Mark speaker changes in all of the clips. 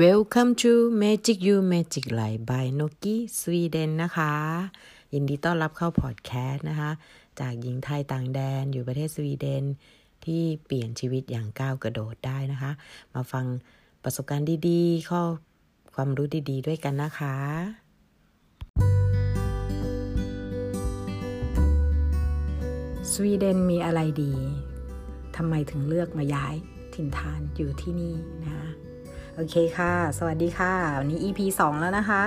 Speaker 1: Welcome to Magic You Magic Life by Noki Sweden นะคะ ยินดีต้อนรับเข้าพอดแคสต์นะคะ จากหญิงไทยต่างแดนอยู่ประเทศสวีเดน ที่เปลี่ยนชีวิตอย่างก้าวกระโดดได้นะคะ มาฟังประสบการณ์ดีๆ ข้อความรู้ดีๆ ด้วยกันนะคะสวีเดนมีอะไรดี ทำไมถึงเลือกมาย้ายถิ่นฐานอยู่ที่นี่นะ โอเคค่ะ สวัสดีค่ะ วันนี้ EP 2 แล้วนะคะ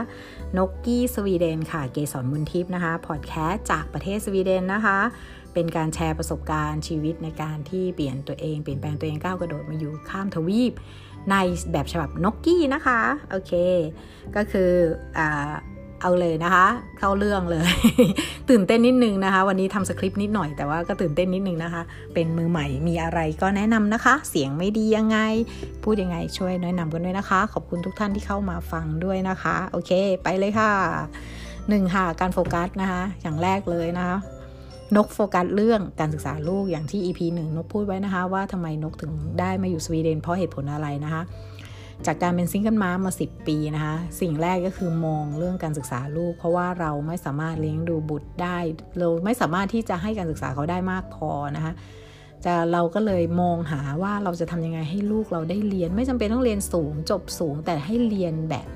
Speaker 1: นกกี้สวีเดนค่ะ เกสรบุญทิพย์นะคะ พอดแคสต์จากประเทศสวีเดนนะคะ เป็นการแชร์ประสบการณ์ชีวิตในการที่เปลี่ยนตัวเอง เปลี่ยนแปลงตัวเองก้าวกระโดดมาอยู่ข้ามทวีป ในแบบฉบับนกกี้นะคะ โอเค ก็คืออ่า เอาเลยนะคะ เข้าเรื่องเลย ตื่นเต้นนิดนึงนะคะ วันนี้ทำสคริปต์นิดหน่อยแต่ว่าก็ตื่นเต้นนิดนึงนะคะ เป็นมือใหม่มีอะไรก็แนะนำนะคะ เสียงไม่ดียังไง พูดยังไงช่วยแนะนำกันด้วยนะคะ ขอบคุณทุกท่านที่เข้ามาฟังด้วยนะคะ โอเค ไปเลยค่ะหนึ่งค่ะการโฟกัสนะคะ อย่างแรกเลยนะคะนกโฟกัสเรื่องการศึกษาลูกอย่างที่ EP หนึ่งนกพูดไว้นะคะ ว่าทำไมนกถึงได้มาอยู่สวีเดนเพราะเหตุผลอะไรนะคะ จากการเป็นซิงเกิลม้ามา 10 ปีนะคะ สิ่งแรกก็คือมองเรื่องการศึกษาลูก เพราะว่าเราไม่สามารถเลี้ยงดูบุตรได้ เราไม่สามารถที่จะให้การศึกษาเขาได้มากพอนะคะจะเราก็เลยมองหาว่าเราจะทำยังไงให้ลูกเราได้เรียน ไม่จำเป็นต้องเรียนสูงจบสูง แต่ให้เรียนแบบ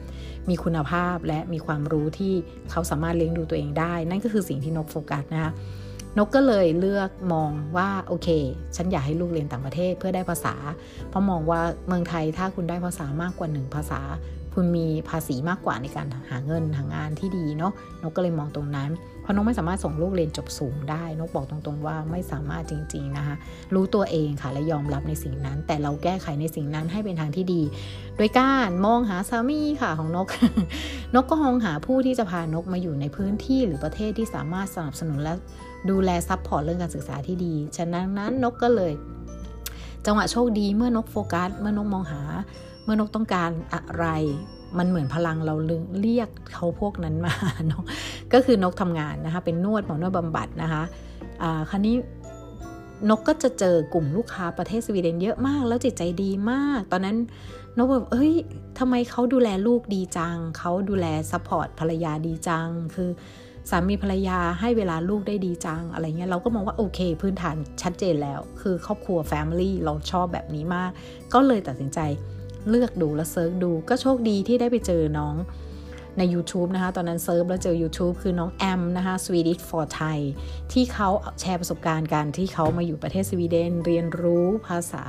Speaker 1: มีคุณภาพและมีความรู้ที่เขาสามารถเลี้ยงดูตัวเองได้ นั่นก็คือสิ่งที่นกโฟกัสนะคะ นกก็เลยเลือกมองว่าโอเค ฉันอยากให้ลูกเรียนต่างประเทศเพื่อได้ภาษา เพราะมองว่าเมืองไทยถ้าคุณได้ภาษามากกว่าหนึ่งภาษา คุณมีภาษีมากกว่าในการหาเงินหางานที่ดีเนาะนกก็เลยมองตรงนั้นเพราะนกไม่สามารถส่งลูกเรียนจบสูงได้ นกบอกตรงๆว่าไม่สามารถจริง ๆนะคะรู้ตัวเองค่ะและยอมรับในสิ่งนั้น แต่เราแก้ไขในสิ่งนั้นให้เป็นทางที่ดี โดยการมองหาสามีค่ะของนก นกก็มองหาผู้ที่จะพานกมาอยู่ในพื้นที่หรือประเทศที่สามารถสนับสนุนและ ดูแล support เรื่องการศึกษาที่ดี ฉะนั้นนั้นนกก็เลย จังหวะโชคดีเมื่อนกโฟกัส เมื่อนกมองหา เมื่อนกต้องการอะไร มันเหมือนพลังเราเรียกเขาพวกนั้นมาเนาะก็คือนกทำงานนะคะ เป็นนวดหมอนวดบำบัดนะคะอ่าคราวนี้นกก็จะเจอกลุ่มลูกค้าประเทศสวีเดนเยอะมาก แล้วจิตใจดีมาก ตอนนั้นนกแบบเอ้ยทำไมเขาดูแลลูกดีจัง เขาดูแล support ภรรยาดีจัง คือ สามีภรรยาให้เวลาลูกได้ดีจังอะไรเงี้ยเราก็มองว่าโอเค พื้นฐานชัดเจนแล้ว คือครอบครัว Family เราชอบแบบนี้มาก ก็เลยตัดสินใจเลือกดูและเซิร์ชดูก็โชคดีที่ได้ไปเจอน้องใน YouTube นะคะ ตอนนั้นเซิร์ฟแล้วเจอ YouTube คือน้องแอมนะคะ Swedish for Thai ที่เขาแชร์ประสบการณ์กันที่เขามาอยู่ประเทศสวีเดน เรียนรู้ภาษา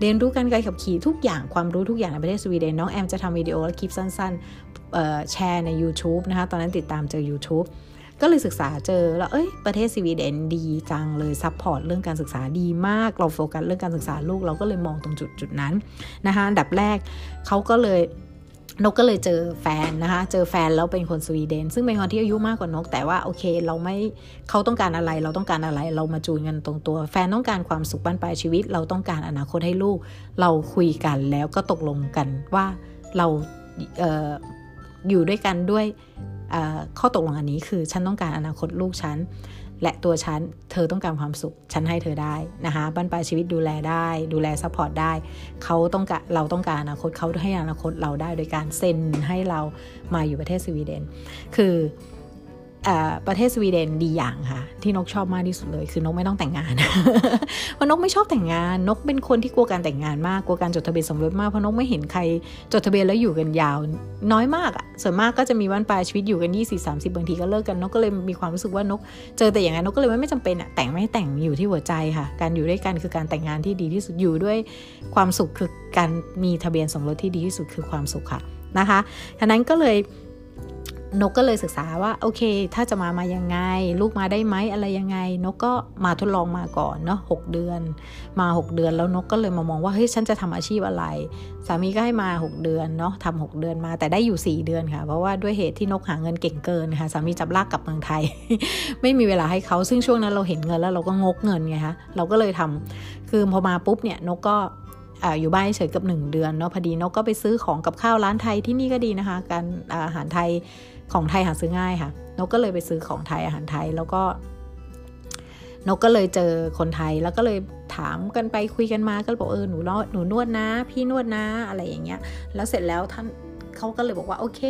Speaker 1: เรียนรู้การไกลขับขี่ทุกอย่างความรู้ทุกอย่างในประเทศสวีเดน น้องแอมจะทำวิดีโอและคลิปสั้น ๆ แชร์ใน YouTube นะคะ ตอนนั้นติดตามเจอ YouTube ก็เลยศึกษาเจอแล้ว เอ้ย ประเทศสวีเดนดีจังเลย support เรื่องการศึกษาดีมาก เราโฟกัสเรื่องการศึกษาลูก เราก็เลยมองตรงจุดจุดนั้นนะคะอันดับแรกเขาก็เลยนกก็เลยเจอแฟนนะคะ เจอแฟนแล้วเป็นคนสวีเดน ซึ่งเป็นคนที่อายุมากกว่านก แต่ว่าโอเค เราไม่เขาต้องการอะไร เราต้องการอะไร เรามาจูนกันตรงตัว แฟนต้องการความสุขบั้นปลายชีวิต เราต้องการอนาคตให้ลูก เราคุยกันแล้วก็ตกลงกันว่าเราอยู่ด้วยกันด้วยข้อตกลงอันนี้คือฉันต้องการอนาคตลูกฉันและตัวฉัน เธอต้องการความสุข ฉันให้เธอได้นะคะบั้นปลายชีวิตดูแลได้ ดูแล support ได้ เขาต้องการเราต้องการอนาคตเขาให้อนาคตเราได้โดยการเซ็นให้เรามาอยู่ประเทศสวีเดน คือ ประเทศสวีเดนดีอย่างค่ะ ที่นกชอบมากที่สุดเลย คือนกไม่ต้องแต่งงานเพราะนกไม่ชอบแต่งงาน นกเป็นคนที่กลัวการแต่งงานมากกลัวการจดทะเบียนสมรสมากเพราะนกไม่เห็นใครจดทะเบียนแล้วอยู่กันยาว น้อยมากอะ่ะส่วนมากก็จะมีวันปลายชีวิตอยู่กัน 20 30 บางทีก็เลิกกันนกก็เลยมีความรู้สึกว่านก เจอแต่อย่างนั้นนกก็เลยไม่จำเป็นอะ่ะแต่งไม่แต่งอยู่ที่หัวใจค่ะ การอยู่ด้วยกันคือการแต่งงานที่ดีที่สุดอยู่ด้วยความสุขคือการมีทะเบียนสมรสที่ดีที่สุดคือความสุขค่ะนะคะฉะนั้นก็เลย นกก็เลยศึกษาว่าโอเค ถ้าจะมามายังไง ลูกมาได้ไหมอะไรยังไง นกก็มาทดลองมาก่อนเนาะหเดือน มา 6 เดือนแล้วนกก็เลยมามองว่าเฮ้ยฉันจะทำอาชีพอะไร สามีก็ให้มา 6 เดือนเนาะทำหเดือนมาแต่ได้อยู่ 4 เดือนค่ะ เพราะว่าด้วยเหตุที่นกหาเงินเก่งเกินค่ะสามีจับลากกลับเมืองไทย ไม่มีเวลาให้เขาซึ่งช่วงนั้นเราเห็นเงินแล้วเราก็งกเงินไงคะเราก็เลยทำคือพอมาปุ๊บเนี่ยนกก็อยู่บ้านเฉยกับ 1 เดือนเนาะพอดีนกก็ไปซื้อของกับข้าวร้านไทยที่นี่ก็ดีนะคะ การอาหารไทย ของไทยหาซื้อง่ายค่ะนกก็เลยไปซื้อของไทยอาหารไทยแล้วก็นกก็เลยเจอคนไทยแล้วก็เลยถามกันไปคุยกันมาก็บอกเออหนูหนูนวดนะ พี่นวดนะอะไรอย่างเงี้ย แล้วเสร็จแล้วท่านเขาก็เลยบอกว่าโอเค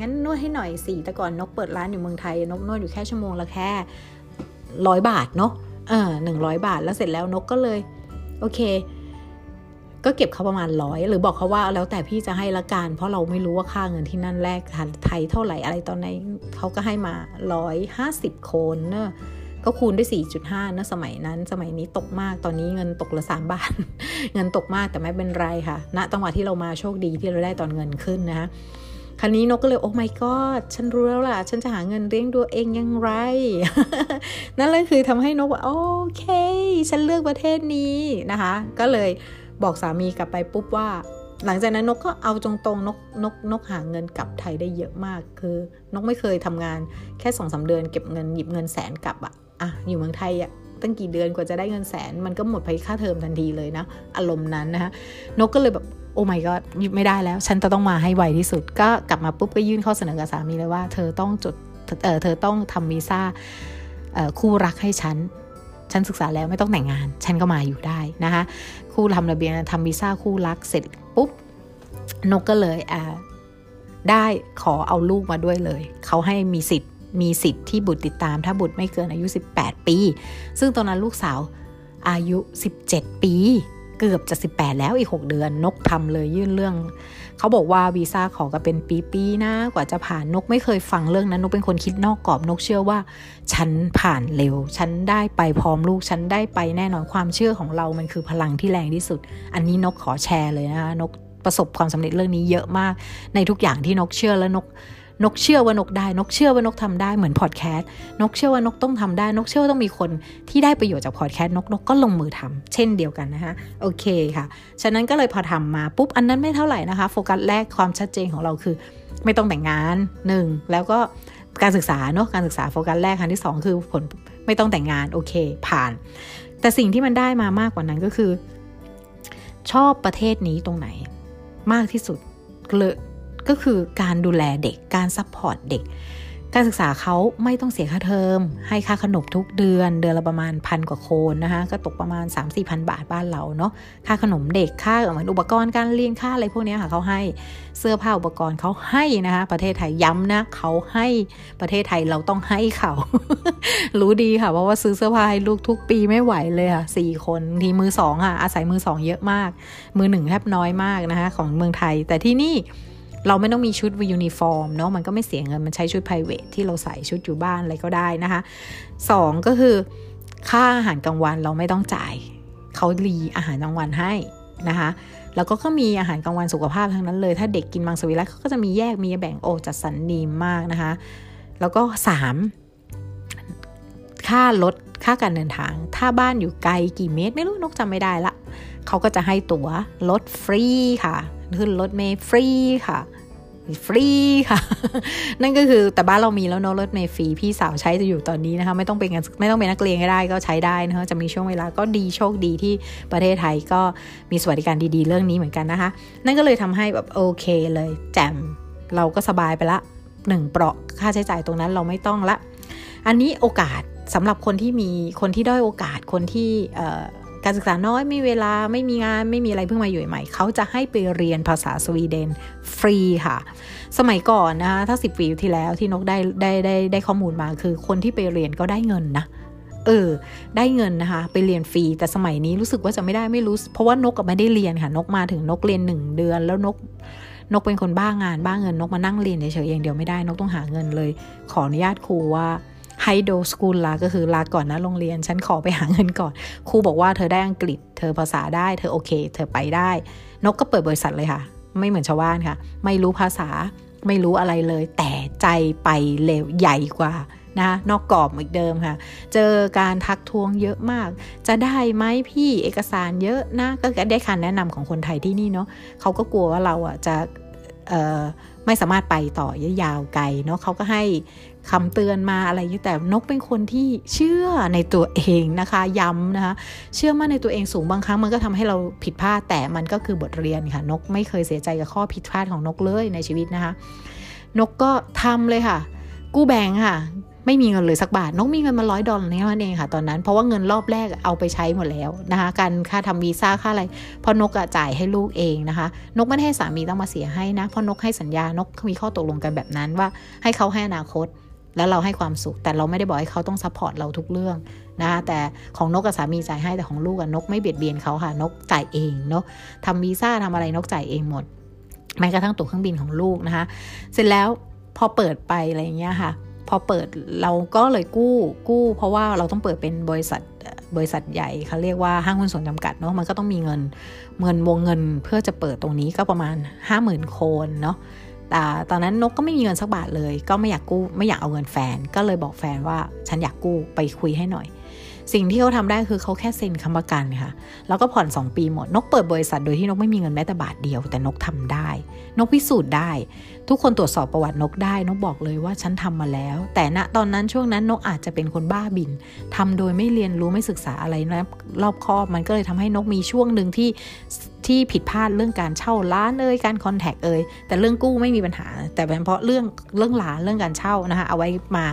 Speaker 1: งั้นนวดให้หน่อยสิแต่ก่อนนกเปิดร้านอยู่เมืองไทย นกนวดอยู่แค่ชั่วโมงละแค่ร้อยบาทเนาะเออหนึ่งร้อยบาทแล้วเสร็จแล้วนกก็เลย โอเค ก็เก็บเขาประมาณร้อยหรือบอกเขาว่าแล้วแต่พี่จะให้ละกันเพราะเราไม่รู้ว่าค่าเงินที่นั่นแรกไทยเท่าไหร่อะไรตอนไหนเขาก็ให้มาร้อยห้าสิบคนเนอะก็คูณด้วย 4.5นะสมัยนั้น สมัยนี้ตกมาก ตอนนี้เงินตกละ3บาท เงินตกมากแต่ไม่เป็นไรค่ะ ณ จังหวะที่เรามาโชคดีที่เราได้ตอนเงินขึ้นนะคะคราวนี้นกก็เลย โอ้ my god ฉันรู้แล้วล่ะ ฉันจะหาเงินเลี้ยงตัวเองยังไร นั่นเลยคือทำให้นกว่า โอเค ฉันเลือกประเทศนี้นะคะ ก็เลย บอกสามีกลับไปปุ๊บว่า หลังจากนั้นนกก็เอาตรงๆนกนกนกหาเงินกลับไทยได้เยอะมาก คือนกไม่เคยทำงานแค่สองสาเดือนเก็บเงินหยิบเงินแสนกลับอะอะอยู่เมืองไทยอะตั้งกี่เดือนกว่าจะได้เงินแสน มันก็หมดไปค่าเทอมทันทีเลยนะอารมณ์นั้นนะคะนกก็เลยแบบโอ้ไม่ก็ยไม่ได้แล้ว ฉันจะต้องมาให้ไวที่สุด ก็กลับมาปุ๊บก็ยื่นข้อเสนอกับสามีเลยว่า เธอต้องจดเออเธอต้องทำวีซ่าคู่รักให้ฉัน ฉันศึกษาแล้วไม่ต้องแต่งงาน ฉันก็มาอยู่ได้นะคะคู่ทำระเบียงทำวีซ่าคู่รักเสร็จปุ๊บนกก็เลยอ่าได้ขอเอาลูกมาด้วยเลย เขาให้มีสิทธิ์มีสิทธิ์ที่บุตรติดตาม ถ้าบุตรไม่เกินอายุ 18 ปี ซึ่งตอนนั้นลูกสาวอายุ 17 ปี เกือบจะ 18 แล้วอีก 6 เดือน นกทำเลยยื่นเรื่อง เขาบอกว่าวีซ่าขอก็เป็นปีๆนะกว่าจะผ่านนกไม่เคยฟังเรื่องนั้นนกเป็นคนคิดนอกกรอบนกเชื่อว่า ฉันผ่านเร็ว ฉันได้ไปพร้อมลูก ฉันได้ไปแน่นอนความเชื่อของเรามันคือพลังที่แรงที่สุด อันนี้นกขอแชร์เลยนะคะนกประสบความสำเร็จเรื่องนี้เยอะมาก ในทุกอย่างที่นกเชื่อและนก นกเชื่อว่านกได้ นกเชื่อว่านกทำได้เหมือนพอดแคสต์นกเชื่อว่านกต้องทำได้ นกเชื่อว่าต้องมีคนที่ได้ประโยชน์จากพอดแคสต์นกนกก็ลงมือทำเช่นเดียวกันนะคะโอเคค่ะ ฉะนั้นก็เลยพอทำมาปุ๊บอันนั้นไม่เท่าไหร่นะคะ โฟกัสแรกความชัดเจนของเราคือ ไม่ต้องแต่งงานหนึ่งแล้วก็การศึกษาเนาะการศึกษาโฟกัสแรกคันที่ 2 คือผลไม่ต้องแต่งงานโอเค ผ่าน แต่สิ่งที่มันได้มามากกว่านั้นก็คือ ชอบประเทศนี้ตรงไหน มากที่สุดเลย ก็คือการดูแลเด็กการ support เด็ก การศึกษาเขาไม่ต้องเสียค่าเทอม ให้ค่าขนมทุกเดือน เดือนละประมาณพันกว่าโครนนะคะก็ตกประมาณ 3 4 0 0 0บาทบ้านเราเนาะค่าขนมเด็กค่าเหมือนอุปกรณ์การเรียนค่าอะไรพวกนี้ค่ะเขาให้เสื้อผ้าอุปกรณ์เขาให้นะคะประเทศไทยย้ำนะเขาให้ประเทศไทยเราต้องให้เขารู้ดีค่ะเพราะว่าซื้อเสื้อผ้าให้ลูกทุกปีไม่ไหวเลยค่ะสี่คนทีมือสองค่ะอาศัยมือสองเยอะมาก มือหนึ่งแทบน้อยมากนะคะของเมืองไทย แต่ที่นี่ เราไม่ต้องมีชุดยูนิฟอร์มเนาะมันก็ไม่เสียเงินมันใช้ชุด p r i v a t ที่เราใส่ชุดอยู่บ้านอะไรก็ได้นะคะสองก็คือค่าอาหารกลางวันเราไม่ต้องจ่ายเขาฟรีอาหารกลางวันให้นะคะแล้วก็ก็มีอาหารกลางวันสุขภาพทั้งนั้นเลย ถ้าเด็กกินมังสวิรัตเขาก็จะมีแยกมีแบ่งโอจัดสรรดีมากนะคะ แล้วก็สามค่ารถค่าการเดินทาง ถ้าบ้านอยู่ไกลกี่เมตร ไม่รู้นกจำไม่ได้ละเขาก็จะให้ตั๋วรถฟรีค่ะ ขึ้นรถเมย์ฟรีค่ะฟรีค่ะ นั่นก็คือแต่บ้านเรามีแล้วเนาะรถเมย์ฟรีพี่สาวใช้จะอยู่ตอนนี้นะคะไม่ต้องเป็นไม่ต้องเป็นนักเรียนก็ได้ก็ใช้ได้นะคะจะมีช่วงเวลาก็ดีโชคดีที่ประเทศไทยก็มีสวัสดิการดีๆ เรื่องนี้เหมือนกันนะคะ นั่นก็เลยทำให้แบบโอเคเลย แจมเราก็สบายไปละหนึ่งเปราะค่าใช้จ่ายตรงนั้นเราไม่ต้องละ อันนี้โอกาสสำหรับคนที่มีคนที่ด้อยโอกาสคนที่ การศึกษาน้อยไม่เวลาไม่มีงานไม่มีอะไรเพิ่งมาอยู่ใหม่ เขาจะให้ไปเรียนภาษาสวีเดนฟรีค่ะ สมัยก่อนนะคะถ้าสิบปีที่แล้วที่นกได้ได้ได้ได้ข้อมูลมาคือคนที่ไปเรียนก็ได้เงินนะเออ ได้เงินนะคะ ไปเรียนฟรี แต่สมัยนี้รู้สึกว่าจะไม่ได้ไม่รู้ เพราะว่านกกับไม่ได้เรียนค่ะ นกมาถึงนกเรียนหนึ่งเดือน แล้วนก นกเป็นคนบ้างานบ้างเงินนกมานั่งเรียนเฉยๆอย่างเดียวไม่ได้ นกต้องหาเงินเลย ขออนุญาตครูว่า ไฮโดสกูลลาก็คือลาก่อนนะโรงเรียน ฉันขอไปหาเงินก่อน ครูบอกว่าเธอได้อังกฤษ เธอภาษาได้ เธอโอเค เธอไปได้ นกก็เปิดบริษัทเลยค่ะ ไม่เหมือนชาวบ้านค่ะ ไม่รู้ภาษา ไม่รู้อะไรเลย แต่ใจไปเร็วใหญ่กว่านะนอกกรอบเหมือนเดิมค่ะ เจอการทักท้วงเยอะมาก จะได้ไหมพี่เอกสารเยอะนะ ก็ได้คำแนะนำของคนไทยที่นี่เนาะเขาก็กลัวว่าเราอะจะ ไม่สามารถไปต่อยาวไกลเนาะเขาก็ให้คำเตือนมาอะไรอยู่แต่นกเป็นคนที่เชื่อในตัวเองนะคะย้ำนะคะเชื่อมั่นในตัวเองสูงบางครั้งมันก็ทำให้เราผิดพลาดแต่มันก็คือบทเรียนค่ะ นกไม่เคยเสียใจกับข้อผิดพลาดของนกเลยในชีวิตนะคะ นกก็ทำเลยค่ะ กู้แบงค์ค่ะ ไม่มีเงินเลยสักบาทนกมีเงินมาร้อยดอลลาร์นี่นเองค่ะตอนนั้น เพราะว่าเงินรอบแรกเอาไปใช้หมดแล้วนะคะ การค่าทำวีซ่าค่าอะไรเพราะนกจ่ายให้ลูกเองนะคะ นกไม่ให้สามีต้องมาเสียให้นะเพราะนกให้สัญญานกมีข้อตกลงกันแบบนั้นว่าให้เขาให้อนาคตแล้วเราให้ความสุข แต่เราไม่ได้บอกให้เขาต้อง support เราทุกเรื่องนะคะแต่ของนกกับสามีจ่ายให้แต่ของลูกกับนกไม่เบียดเบียนเขาค่ะนกจ่ายเองเนาะทำวีซ่าทำอะไรนกจ่ายเองหมดแม้กระทั่งตั๋วเครื่องบินของลูกนะคะ เสร็จแล้วพอเปิดไปอะไรเงี้ยค่ะ อเปิดเราก็เลยกู้กู้ เพราะว่าเราต้องเปิดเป็นบริษัทบริษัทใหญ่เขาเรียกว่าห้างหุ้นส่วนจำกัดเนาะมันก็ต้องมีเงินเงินวงเงินเพื่อจะเปิดตรงนี้ก็ประมาณ 50,000 โคนเนาะแต่ตอนนั้นนกก็ไม่มีเงินสักบาทเลย ก็ไม่อยากกู้ไม่อยากเอาเงินแฟน ก็เลยบอกแฟนว่าฉันอยากกู้ไปคุยให้หน่อย สิ่งที่เขาทำได้คือเขาแค่เซ็นคำประกันค่ะ แล้วก็ผ่อน 2 ปีหมด นกเปิดบริษัทโดยที่นกไม่มีเงินแม้แต่บาทเดียว แต่นกทำได้ นกพิสูจน์ได้ ทุกคนตรวจสอบประวัตินกได้ นกบอกเลยว่าฉันทำมาแล้ว แต่ณตอนนั้นช่วงนั้นนกอาจจะเป็นคนบ้าบินทำโดยไม่เรียนรู้ไม่ศึกษาอะไรนะรอบคอบมันก็เลยทำให้นกมีช่วงหนึ่งที่ที่ผิดพลาดเรื่องการเช่าร้านเอ่ยการคอนแทคเอ่ยแต่เรื่องกู้ไม่มีปัญหา แต่เป็นเพราะเรื่องเรื่องร้านเรื่องการเช่านะคะเอาไว้มา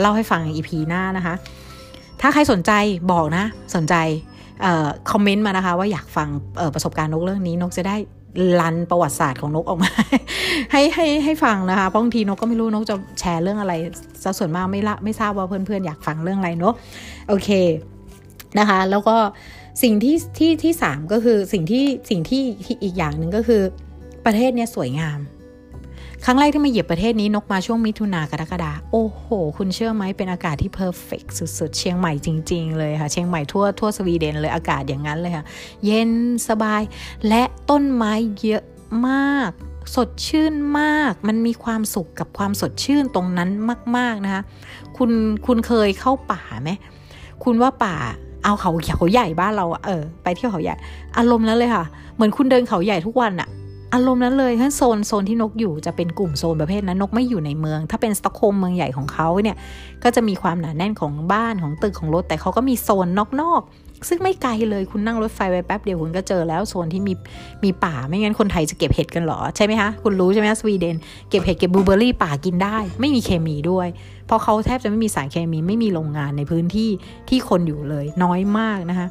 Speaker 1: เล่าให้ฟังอีพีหน้านะคะ ถ้าใครสนใจบอกนะ สนใจคอมเมนต์มานะคะ ว่าอยากฟังประสบการณ์นกเรื่องนี้นกจะได้ลันประวัติศาสตร์ของนกออกมา ให้ให้ให้ฟังนะคะเพราะบางทีนกก็ไม่รู้นกจะแชร์เรื่องอะไรซะส่วนมากไม่ละไม่ทราบว่าเพื่อนๆ อยากฟังเรื่องอะไรเนาะโอเคนะคะ แล้วก็สิ่งที่ที่ที่สามก็คือสิ่งที่สิ่งที่อีกอย่างหนึ่งก็คือประเทศเนี้ยสวยงาม ครั้งแรกที่มาเหยียบประเทศนี้นกมาช่วงมิถุนากรกฎาโอ้โห คุณเชื่อไหมเป็นอากาศที่เพอร์เฟกสุดๆ เชียงใหม่จริง ๆ เลยค่ะ เชียงใหม่ทั่วทั่วสวีเดนเลยอากาศอย่างนั้นเลยค่ะ เย็นสบาย และต้นไม้เยอะมากสดชื่นมาก มันมีความสุขกับความสดชื่นตรงนั้นมาก ๆ นะคะ คุณ คุณเคยเข้าป่าไหม คุณว่าป่า เอาเขาเขาใหญ่บ้านเรา เออ ไปเที่ยวเขาใหญ่ อารมณ์นั้นเลยค่ะ เหมือนคุณเดินเขาใหญ่ทุกวันอะ อารมณ์นั้นเลยทั้งโซนโซนที่นกอยู่จะเป็นกลุ่มโซนประเภทนั้นนกไม่อยู่ในเมือง ถ้าเป็นสต็อกโฮล์มเมืองใหญ่ของเขาเนี่ยก็จะมีความหนาแน่นของบ้านของตึกของรถ แต่เขาก็มีโซนนอกๆซึ่งไม่ไกลเลยคุณนั่งรถไฟไปแป๊บเดียวคุณก็เจอแล้วโซนที่มีมีป่าไม่งั้นคนไทยจะเก็บเห็ดกันหรอใช่ไหมคะคุณรู้ใช่ไหมสวีเดนเก็บเห็ดเก็บบลูเบอร์รี่ป่ากินได้ ไม่มีเคมีด้วย เพราะเขาแทบจะไม่มีสารเคมีไม่มีโรงงานในพื้นที่ที่คนอยู่เลยน้อยมากนะคะ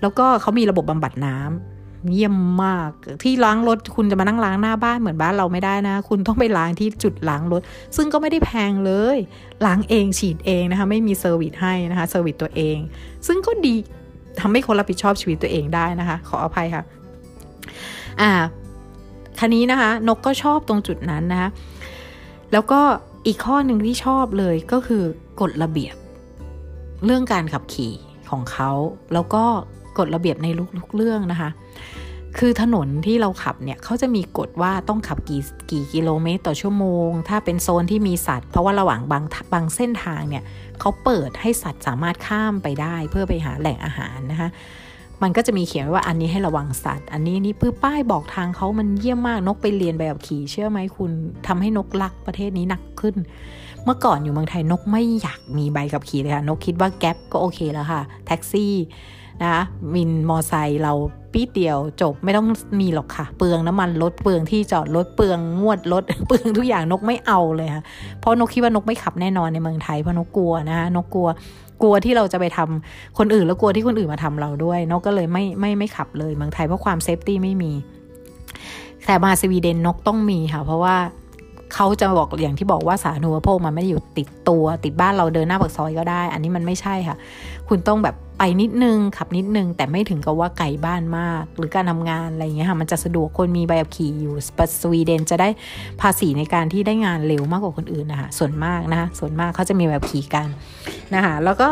Speaker 1: แล้วก็เขามีระบบบำบัดน้ำ เยี่ยมมาก ที่ล้างรถคุณจะมานั่งล้างหน้าบ้านเหมือนบ้านเราไม่ได้นะ คุณต้องไปล้างที่จุดล้างรถ ซึ่งก็ไม่ได้แพงเลย ล้างเองฉีดเองนะคะ ไม่มี service ให้นะคะ service ตัวเอง ซึ่งก็ดีทำให้คนรับผิดชอบชีวิตตัวเองได้นะคะ ขออภัยค่ะ อ่าคันนี้นะคะ นกก็ชอบตรงจุดนั้นนะคะ แล้วก็อีกข้อหนึ่งที่ชอบเลยก็คือกฎระเบียบ เรื่องการขับขี่ของเขา แล้วก็กฎระเบียบในทุกๆเรื่องนะคะ คือถนนที่เราขับเนี่ยเขาจะมีกฎว่าต้องขับกี่กี่กิโลเมตรต่อชั่วโมง ถ้าเป็นโซนที่มีสัตว์ เพราะว่าระหว่างบางบางเส้นทางเนี่ยเขาเปิดให้สัตว์สามารถข้ามไปได้เพื่อไปหาแหล่งอาหารนะคะมันก็จะมีเขียนไว้ว่าอันนี้ให้ระวังสัตว์ อันนี้นี่เพื่อป้ายบอกทางเขามันเยี่ยมมากนกไปเรียนแบบขี่เชื่อไหมคุณทำให้นกรักประเทศนี้หนักขึ้น เมื่อก่อนอยู่เมืองไทยนกไม่อยากมีใบขับขี่เลยค่ะนกคิดว่า Grab ก็โอเคแล้วค่ะแท็กซี่ นะวินมอไซค์เราปี๊ดเดียวจบไม่ต้องมีหรอกค่ะ เปลืองน้ำมันรถเปลืองที่จอดรถเปลืองงวดรถเปลืองทุกอย่างนกไม่เอาเลยค่ะเพราะนกคิดว่านกไม่ขับแน่นอนในเมืองไทยเพราะนกกลัวนะคะนกกลัวกลัวที่เราจะไปทำคนอื่นแล้วกลัวที่คนอื่นมาทำเราด้วยนกก็เลยไม่ไม่ไม่ขับเลยเมืองไทยเพราะความ safety ไม่มี แต่มาสวีเดนนกต้องมีค่ะ เพราะว่า เขาจะบอกอย่างที่บอกว่าสาธารณูปโภคมันไม่ได้อยู่ติดตัว ติดบ้านเราเดินหน้าปากซอยก็ได้ อันนี้มันไม่ใช่ค่ะ คุณต้องแบบไปนิดนึงขับนิดนึง แต่ไม่ถึงกับว่าไกลบ้านมาก หรือการทำงานอะไรอย่างเงี้ยค่ะมันจะสะดวกคนมีใบขับขี่อยู่สวีเดนจะได้ภาษีในการที่ได้งานเร็วมากกว่าคนอื่นนะคะส่วนมากนะคะส่วนมากเขาจะมีแบบขี่กันนะคะแล้วก็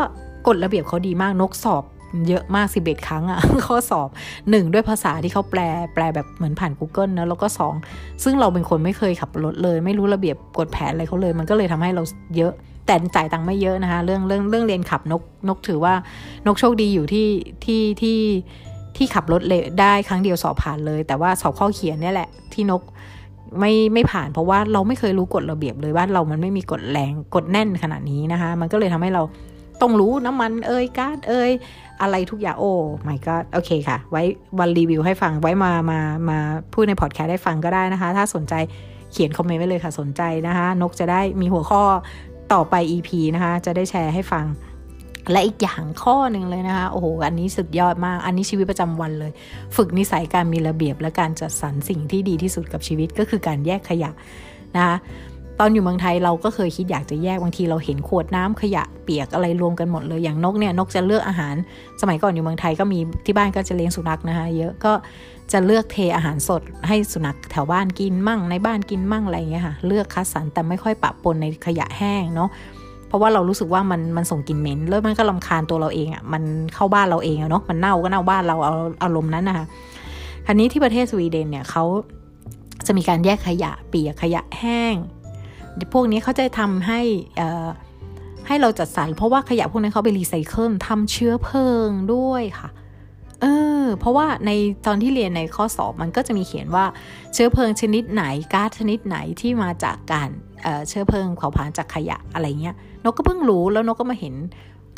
Speaker 1: กฎระเบียบเขาดีมากนกสอบ เยอะมากสิเอ็ดครั้งอะข้อสอบหนึ่งด้วยภาษาที่เขาแปลแปลแบบเหมือนผ่าน Google นะแล้วก็สองซึ่งเราเป็นคนไม่เคยขับรถเลย ไม่รู้ระเบียบกฎแผนอะไรเขาเลย มันก็เลยทำให้เราเยอะแต่จ่ายตังค์ไม่เยอะนะคะ เรื่องเรื่องเรื่องเรียนขับนกนกถือว่านกโชคดีอยู่ที่ที่ที่ที่ขับรถเลได้ครั้งเดียวสอบผ่านเลย แต่ว่าสอบข้อเขียนเนี่ยแหละที่นกไม่ไม่ผ่านเพราะว่าเราไม่เคยรู้กฎระเบียบเลยว่าเรามันไม่มีกฎแรงกฎแน่นขนาดนี้นะคะ มันก็เลยทำให้เรา ต้องรู้น้ำมันเอ่ยก๊าซเอ่ยอะไรทุกอย่างโอ้ไม่ก็โอเคค่ะ ไว้วันรีวิวให้ฟังไว้มามามาพูดในพอดแคสต์ได้ฟังก็ได้นะคะ ถ้าสนใจเขียนคอมเมนต์ไว้เลยค่ะสนใจนะคะ นกจะได้มีหัวข้อต่อไป EP นะคะ จะได้แชร์ให้ฟังและอีกอย่างข้อหนึ่งเลยนะคะโอ้โหอันนี้สุดยอดมาก อันนี้ชีวิตประจำวันเลย ฝึกนิสัยการมีระเบียบและการจัดสรรสิ่งที่ดีที่สุดกับชีวิตก็คือการแยกขยะนะคะ ตอนอยู่เมืองไทยเราก็เคยคิดอยากจะแยกบางทีเราเห็นขวดน้ำขยะเปียกอะไรรวมกันหมดเลยอย่างนกเนี่ยนกจะเลือกอาหาร สมัยก่อนอยู่เมืองไทยก็มีที่บ้านก็จะเลี้ยงสุนัขนะคะเยอะก็จะเลือกเทอาหารสดให้สุนัขแถวบ้านกินมั่งในบ้านกินมั่งอะไรเงี้ยค่ะเลือกคัดสรรแต่ไม่ค่อยปะปนในขยะแห้งเนาะเพราะว่าเรารู้สึกว่ามันมันส่งกลิ่นเหม็นแล้วมันก็ลำคาญตัวเราเองอะ่ะมันเข้าบ้านเราเองอะเนาะมันเน่าก็เน่าบ้านเราเอาอารมณ์นั้นนะคะทีนี้ที่ประเทศสวีเดนเนี่ยเขาจะมีการแยกขยะเปียกขยะแห้ง พวกนี้เขาจะทำให้ให้เราจัดสรรเพราะว่าขยะพวกนั้นเขาไปรีไซเคิลทำเชื้อเพลิงด้วยค่ะเออเพราะว่าในตอนที่เรียนในข้อสอบมันก็จะมีเขียนว่าเชื้อเพลิงชนิดไหนก๊าซชนิดไหนที่มาจากการเเชื้อเพลิงเผาผลาญจากขยะอะไรเงี้ยนกก็เพิ่งรู้แล้วนกก็มาเห็น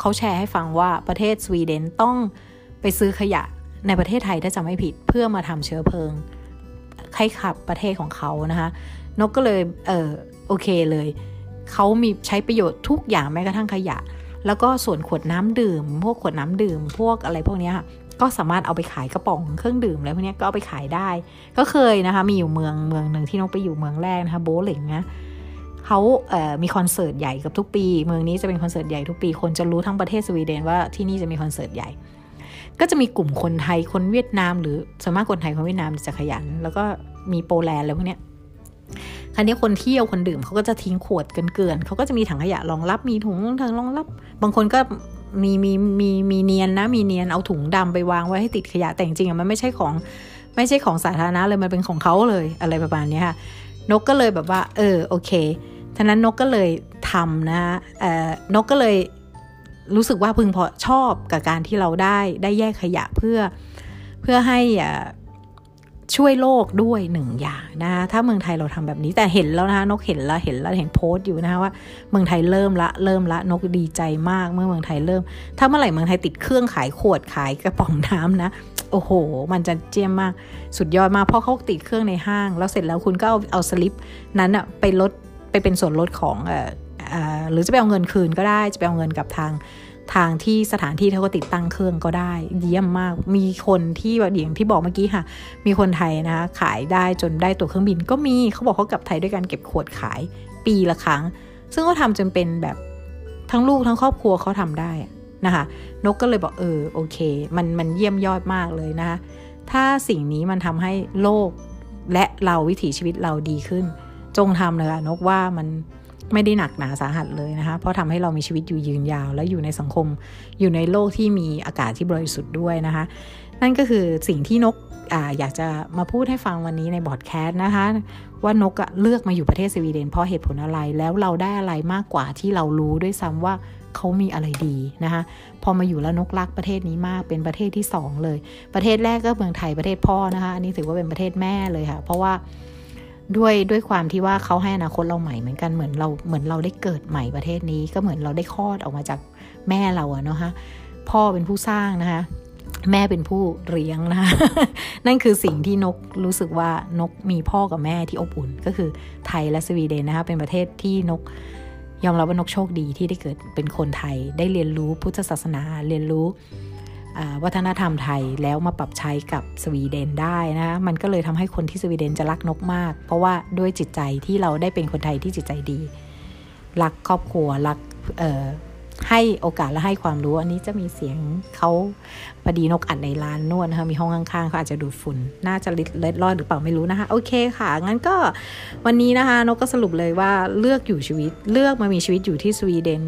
Speaker 1: เขาแชร์ให้ฟังว่าประเทศสวีเดนต้องไปซื้อขยะในประเทศไทยถ้าจำไม่ผิดเพื่อมาทำเชื้อเพลิงให้ขับประเทศของเขานะคะนกก็เลยเออ โอเคเลย เขามีใช้ประโยชน์ทุกอย่างแม้กระทั่งขยะ แล้วก็ส่วนขวดน้ำดื่ม พวกขวดน้ำดื่ม พวกอะไรพวกนี้ค่ะก็สามารถเอาไปขายกระป๋องเครื่องดื่มอะไรพวกนี้ก็เอาไปขายได้ ก็เคยนะคะ มีอยู่เมืองเมืองหนึ่งที่นกไปอยู่เมืองแรกนะคะโบลิงนะเขาเอ่อมีคอนเสิร์ตใหญ่กับทุกปี เมืองนี้จะเป็นคอนเสิร์ตใหญ่ทุกปี คนจะรู้ทั้งประเทศสวีเดนว่าที่นี่จะมีคอนเสิร์ตใหญ่ ก็จะมีกลุ่มคนไทยคนเวียดนาม หรือส่วนมากคนไทยคนเวียดนามจะขยัน แล้วก็มีโปแลนด์อะไรพวกนี้ คราวนี้คนเที่ยวคนดื่มเขาก็จะทิ้งขวดกันเกินเขาก็จะมีถังขยะรองรับมีถุงถังรองรับ บางคนก็มีมีมีมีเนียนนะมีเนียนเอาถุงดำไปวางไว้ให้ติดขยะแต่จริงๆมันไม่ใช่ของไม่ใช่ของสาธารณะเลยมันเป็นของเขาเลยอะไรประมาณนี้ค่ะนกก็เลยแบบว่า เออโอเคท่านั้นนกก็เลยทำนะเอ่อนกก็เลยรู้สึกว่าพึงพอชอบกับการที่เราได้ได้แยกขยะเพื่อเพื่อให้อ่า ช่วยโลกด้วยหนึ่งอย่างนะคะถ้าเมืองไทยเราทำแบบนี้แต่เห็นแล้วนะคะนกเห็นแล้วเห็นแล้วเห็นโพสต์อยู่นะคะว่าเมืองไทยเริ่มละเริ่มละนกดีใจมากเมื่อเมืองไทยเริ่ม ถ้าเมื่อไหร่เมืองไทยติดเครื่องขายขวดขายกระป๋องน้ำนะ โอ้โห มันจะเจียมมากสุดยอดมากเพราะเขาติดเครื่องในห้าง แล้วเสร็จแล้วคุณก็เอาเอาสลิปนั้นอะไปลดไปเป็นส่วนลดของเอ่อหรือจะไปเอาเงินคืนก็ได้จะไปเอาเงินกับทาง ทางที่สถานที่เขาก็ติดตั้งเครื่องก็ได้ เยี่ยมมากมีคนที่แบบอย่างที่บอกเมื่อกี้ค่ะ มีคนไทยนะคะขายได้จนได้ตั๋วเครื่องบินก็มีเขาบอกเขากลับไทยด้วยการเก็บขวดขายปีละครั้ง ซึ่งเขาทาจนเป็นแบบทั้งลูกทั้งครอบครัวเขาทำได้นะคะนกก็เลยบอกเออโอเค มันมันเยี่ยมยอดมากเลยนะคะถ้าสิ่งนี้มันทำให้โลกและเราวิถีชีวิตเราดีขึ้น จงทำเลยค่ะนกว่ามัน ไม่ได้หนักหนาสาหัสเลยนะคะ เพราะทำให้เรามีชีวิตอยู่ยืนยาว และอยู่ในสังคมอยู่ในโลกที่มีอากาศที่บริสุทธิ์ด้วยนะคะ นั่นก็คือสิ่งที่นกออยากจะมาพูดให้ฟังวันนี้ในบอดแคสต์นะคะ ว่านกเลือกมาอยู่ประเทศสวีเดน เพราะเหตุผลอะไรแล้วเราได้อะไรมากกว่าที่เรารู้ด้วยซ้ำว่าเขามีอะไรดีนะคะพอมาอยู่แล้วนกรักประเทศนี้มากเป็นประเทศที่ 2 เลย ประเทศแรกก็เมืองไทยประเทศพ่อนะคะอันนี้ถือว่าเป็นประเทศแม่เลยค่ะ เพราะว่า ด้วยด้วยความที่ว่าเขาให้อนาคตเราใหม่เหมือนกันเหมือนเราเหมือนเราได้เกิดใหม่ประเทศนี้ ก็เหมือนเราได้คลอดออกมาจากแม่เราอะเนาะฮะพ่อเป็นผู้สร้างนะคะแม่เป็นผู้เลี้ยงนะคะนั่นคือสิ่งที่นกรู้สึกว่านกมีพ่อกับแม่ที่อบอุ่น ก็คือไทยและสวีเดนนะคะเป็นประเทศที่นกยอมรับว่านกโชคดีที่ได้เกิดเป็นคนไทย ได้เรียนรู้พุทธศาสนาเรียนรู้ วัฒนธรรมไทยแล้วมาปรับใช้กับสวีเดนได้นะมันก็เลยทำให้คนที่สวีเดนจะรักนกมาก เพราะว่าด้วยจิตใจที่เราได้เป็นคนไทยที่จิตใจดี รักครอบครัวรักให้โอกาสและให้ความรู้อันนี้จะมีเสียงเขาพอดีนกอัดในร้านนวดนะคะมีห้องข้างๆเขาอาจจะดูดฝุ่น น่าจะลิดเล็ดรอดหรือเปล่าไม่รู้นะคะ โอเคค่ะ งั้นก็วันนี้นะคะ นกก็สรุปเลยว่าเลือกอยู่ชีวิต เลือกมามีชีวิตอยู่ที่สวีเดน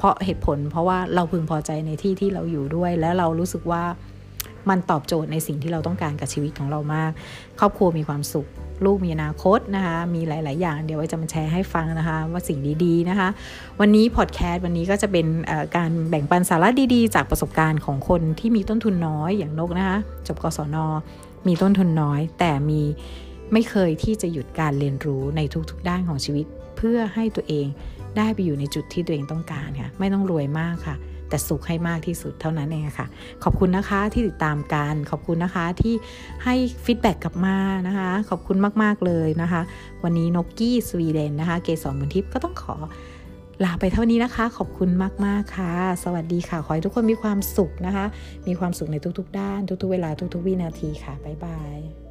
Speaker 1: เพราะเหตุผล เพราะว่าเราพึงพอใจในที่ที่เราอยู่ด้วย และเรารู้สึกว่ามันตอบโจทย์ในสิ่งที่เราต้องการกับชีวิตของเรามาก ครอบครัวมีความสุข ลูกมีอนาคตนะคะ มีหลาย ๆ อย่าง เดี๋ยวไว้จะมาแชร์ให้ฟังนะคะ ว่าสิ่งดีๆนะคะ วันนี้พอดแคสต์วันนี้ก็จะเป็นการแบ่งปันสาระดีๆ จากประสบการณ์ของคนที่มีต้นทุนน้อยอย่างนกนะคะ จบกศน มีต้นทุนน้อย แต่มีไม่เคยที่จะหยุดการเรียนรู้ในทุก ๆ ด้านของชีวิต เพื่อให้ตัวเอง ได้ไปอยู่ในจุดที่ตัวเองต้องการค่ะ ไม่ต้องรวยมากค่ะ แต่สุขให้มากที่สุดเท่านั้นเองค่ะ ขอบคุณนะคะที่ติดตามกันขอบคุณนะคะที่ให้ feedback กลับมานะคะ ขอบคุณมาก ๆ เลยนะคะ วันนี้นกกี้สวีเดนนะคะ เกสรบุญทิพย์ก็ต้องขอลาไปเท่านี้นะคะ ขอบคุณมาก ๆ ค่ะ สวัสดีค่ะ ขอให้ทุกคนมีความสุขนะคะ มีความสุขในทุก ๆ ด้าน ทุก ๆ เวลาทุก ๆ วินาทีค่ะ บ๊ายบาย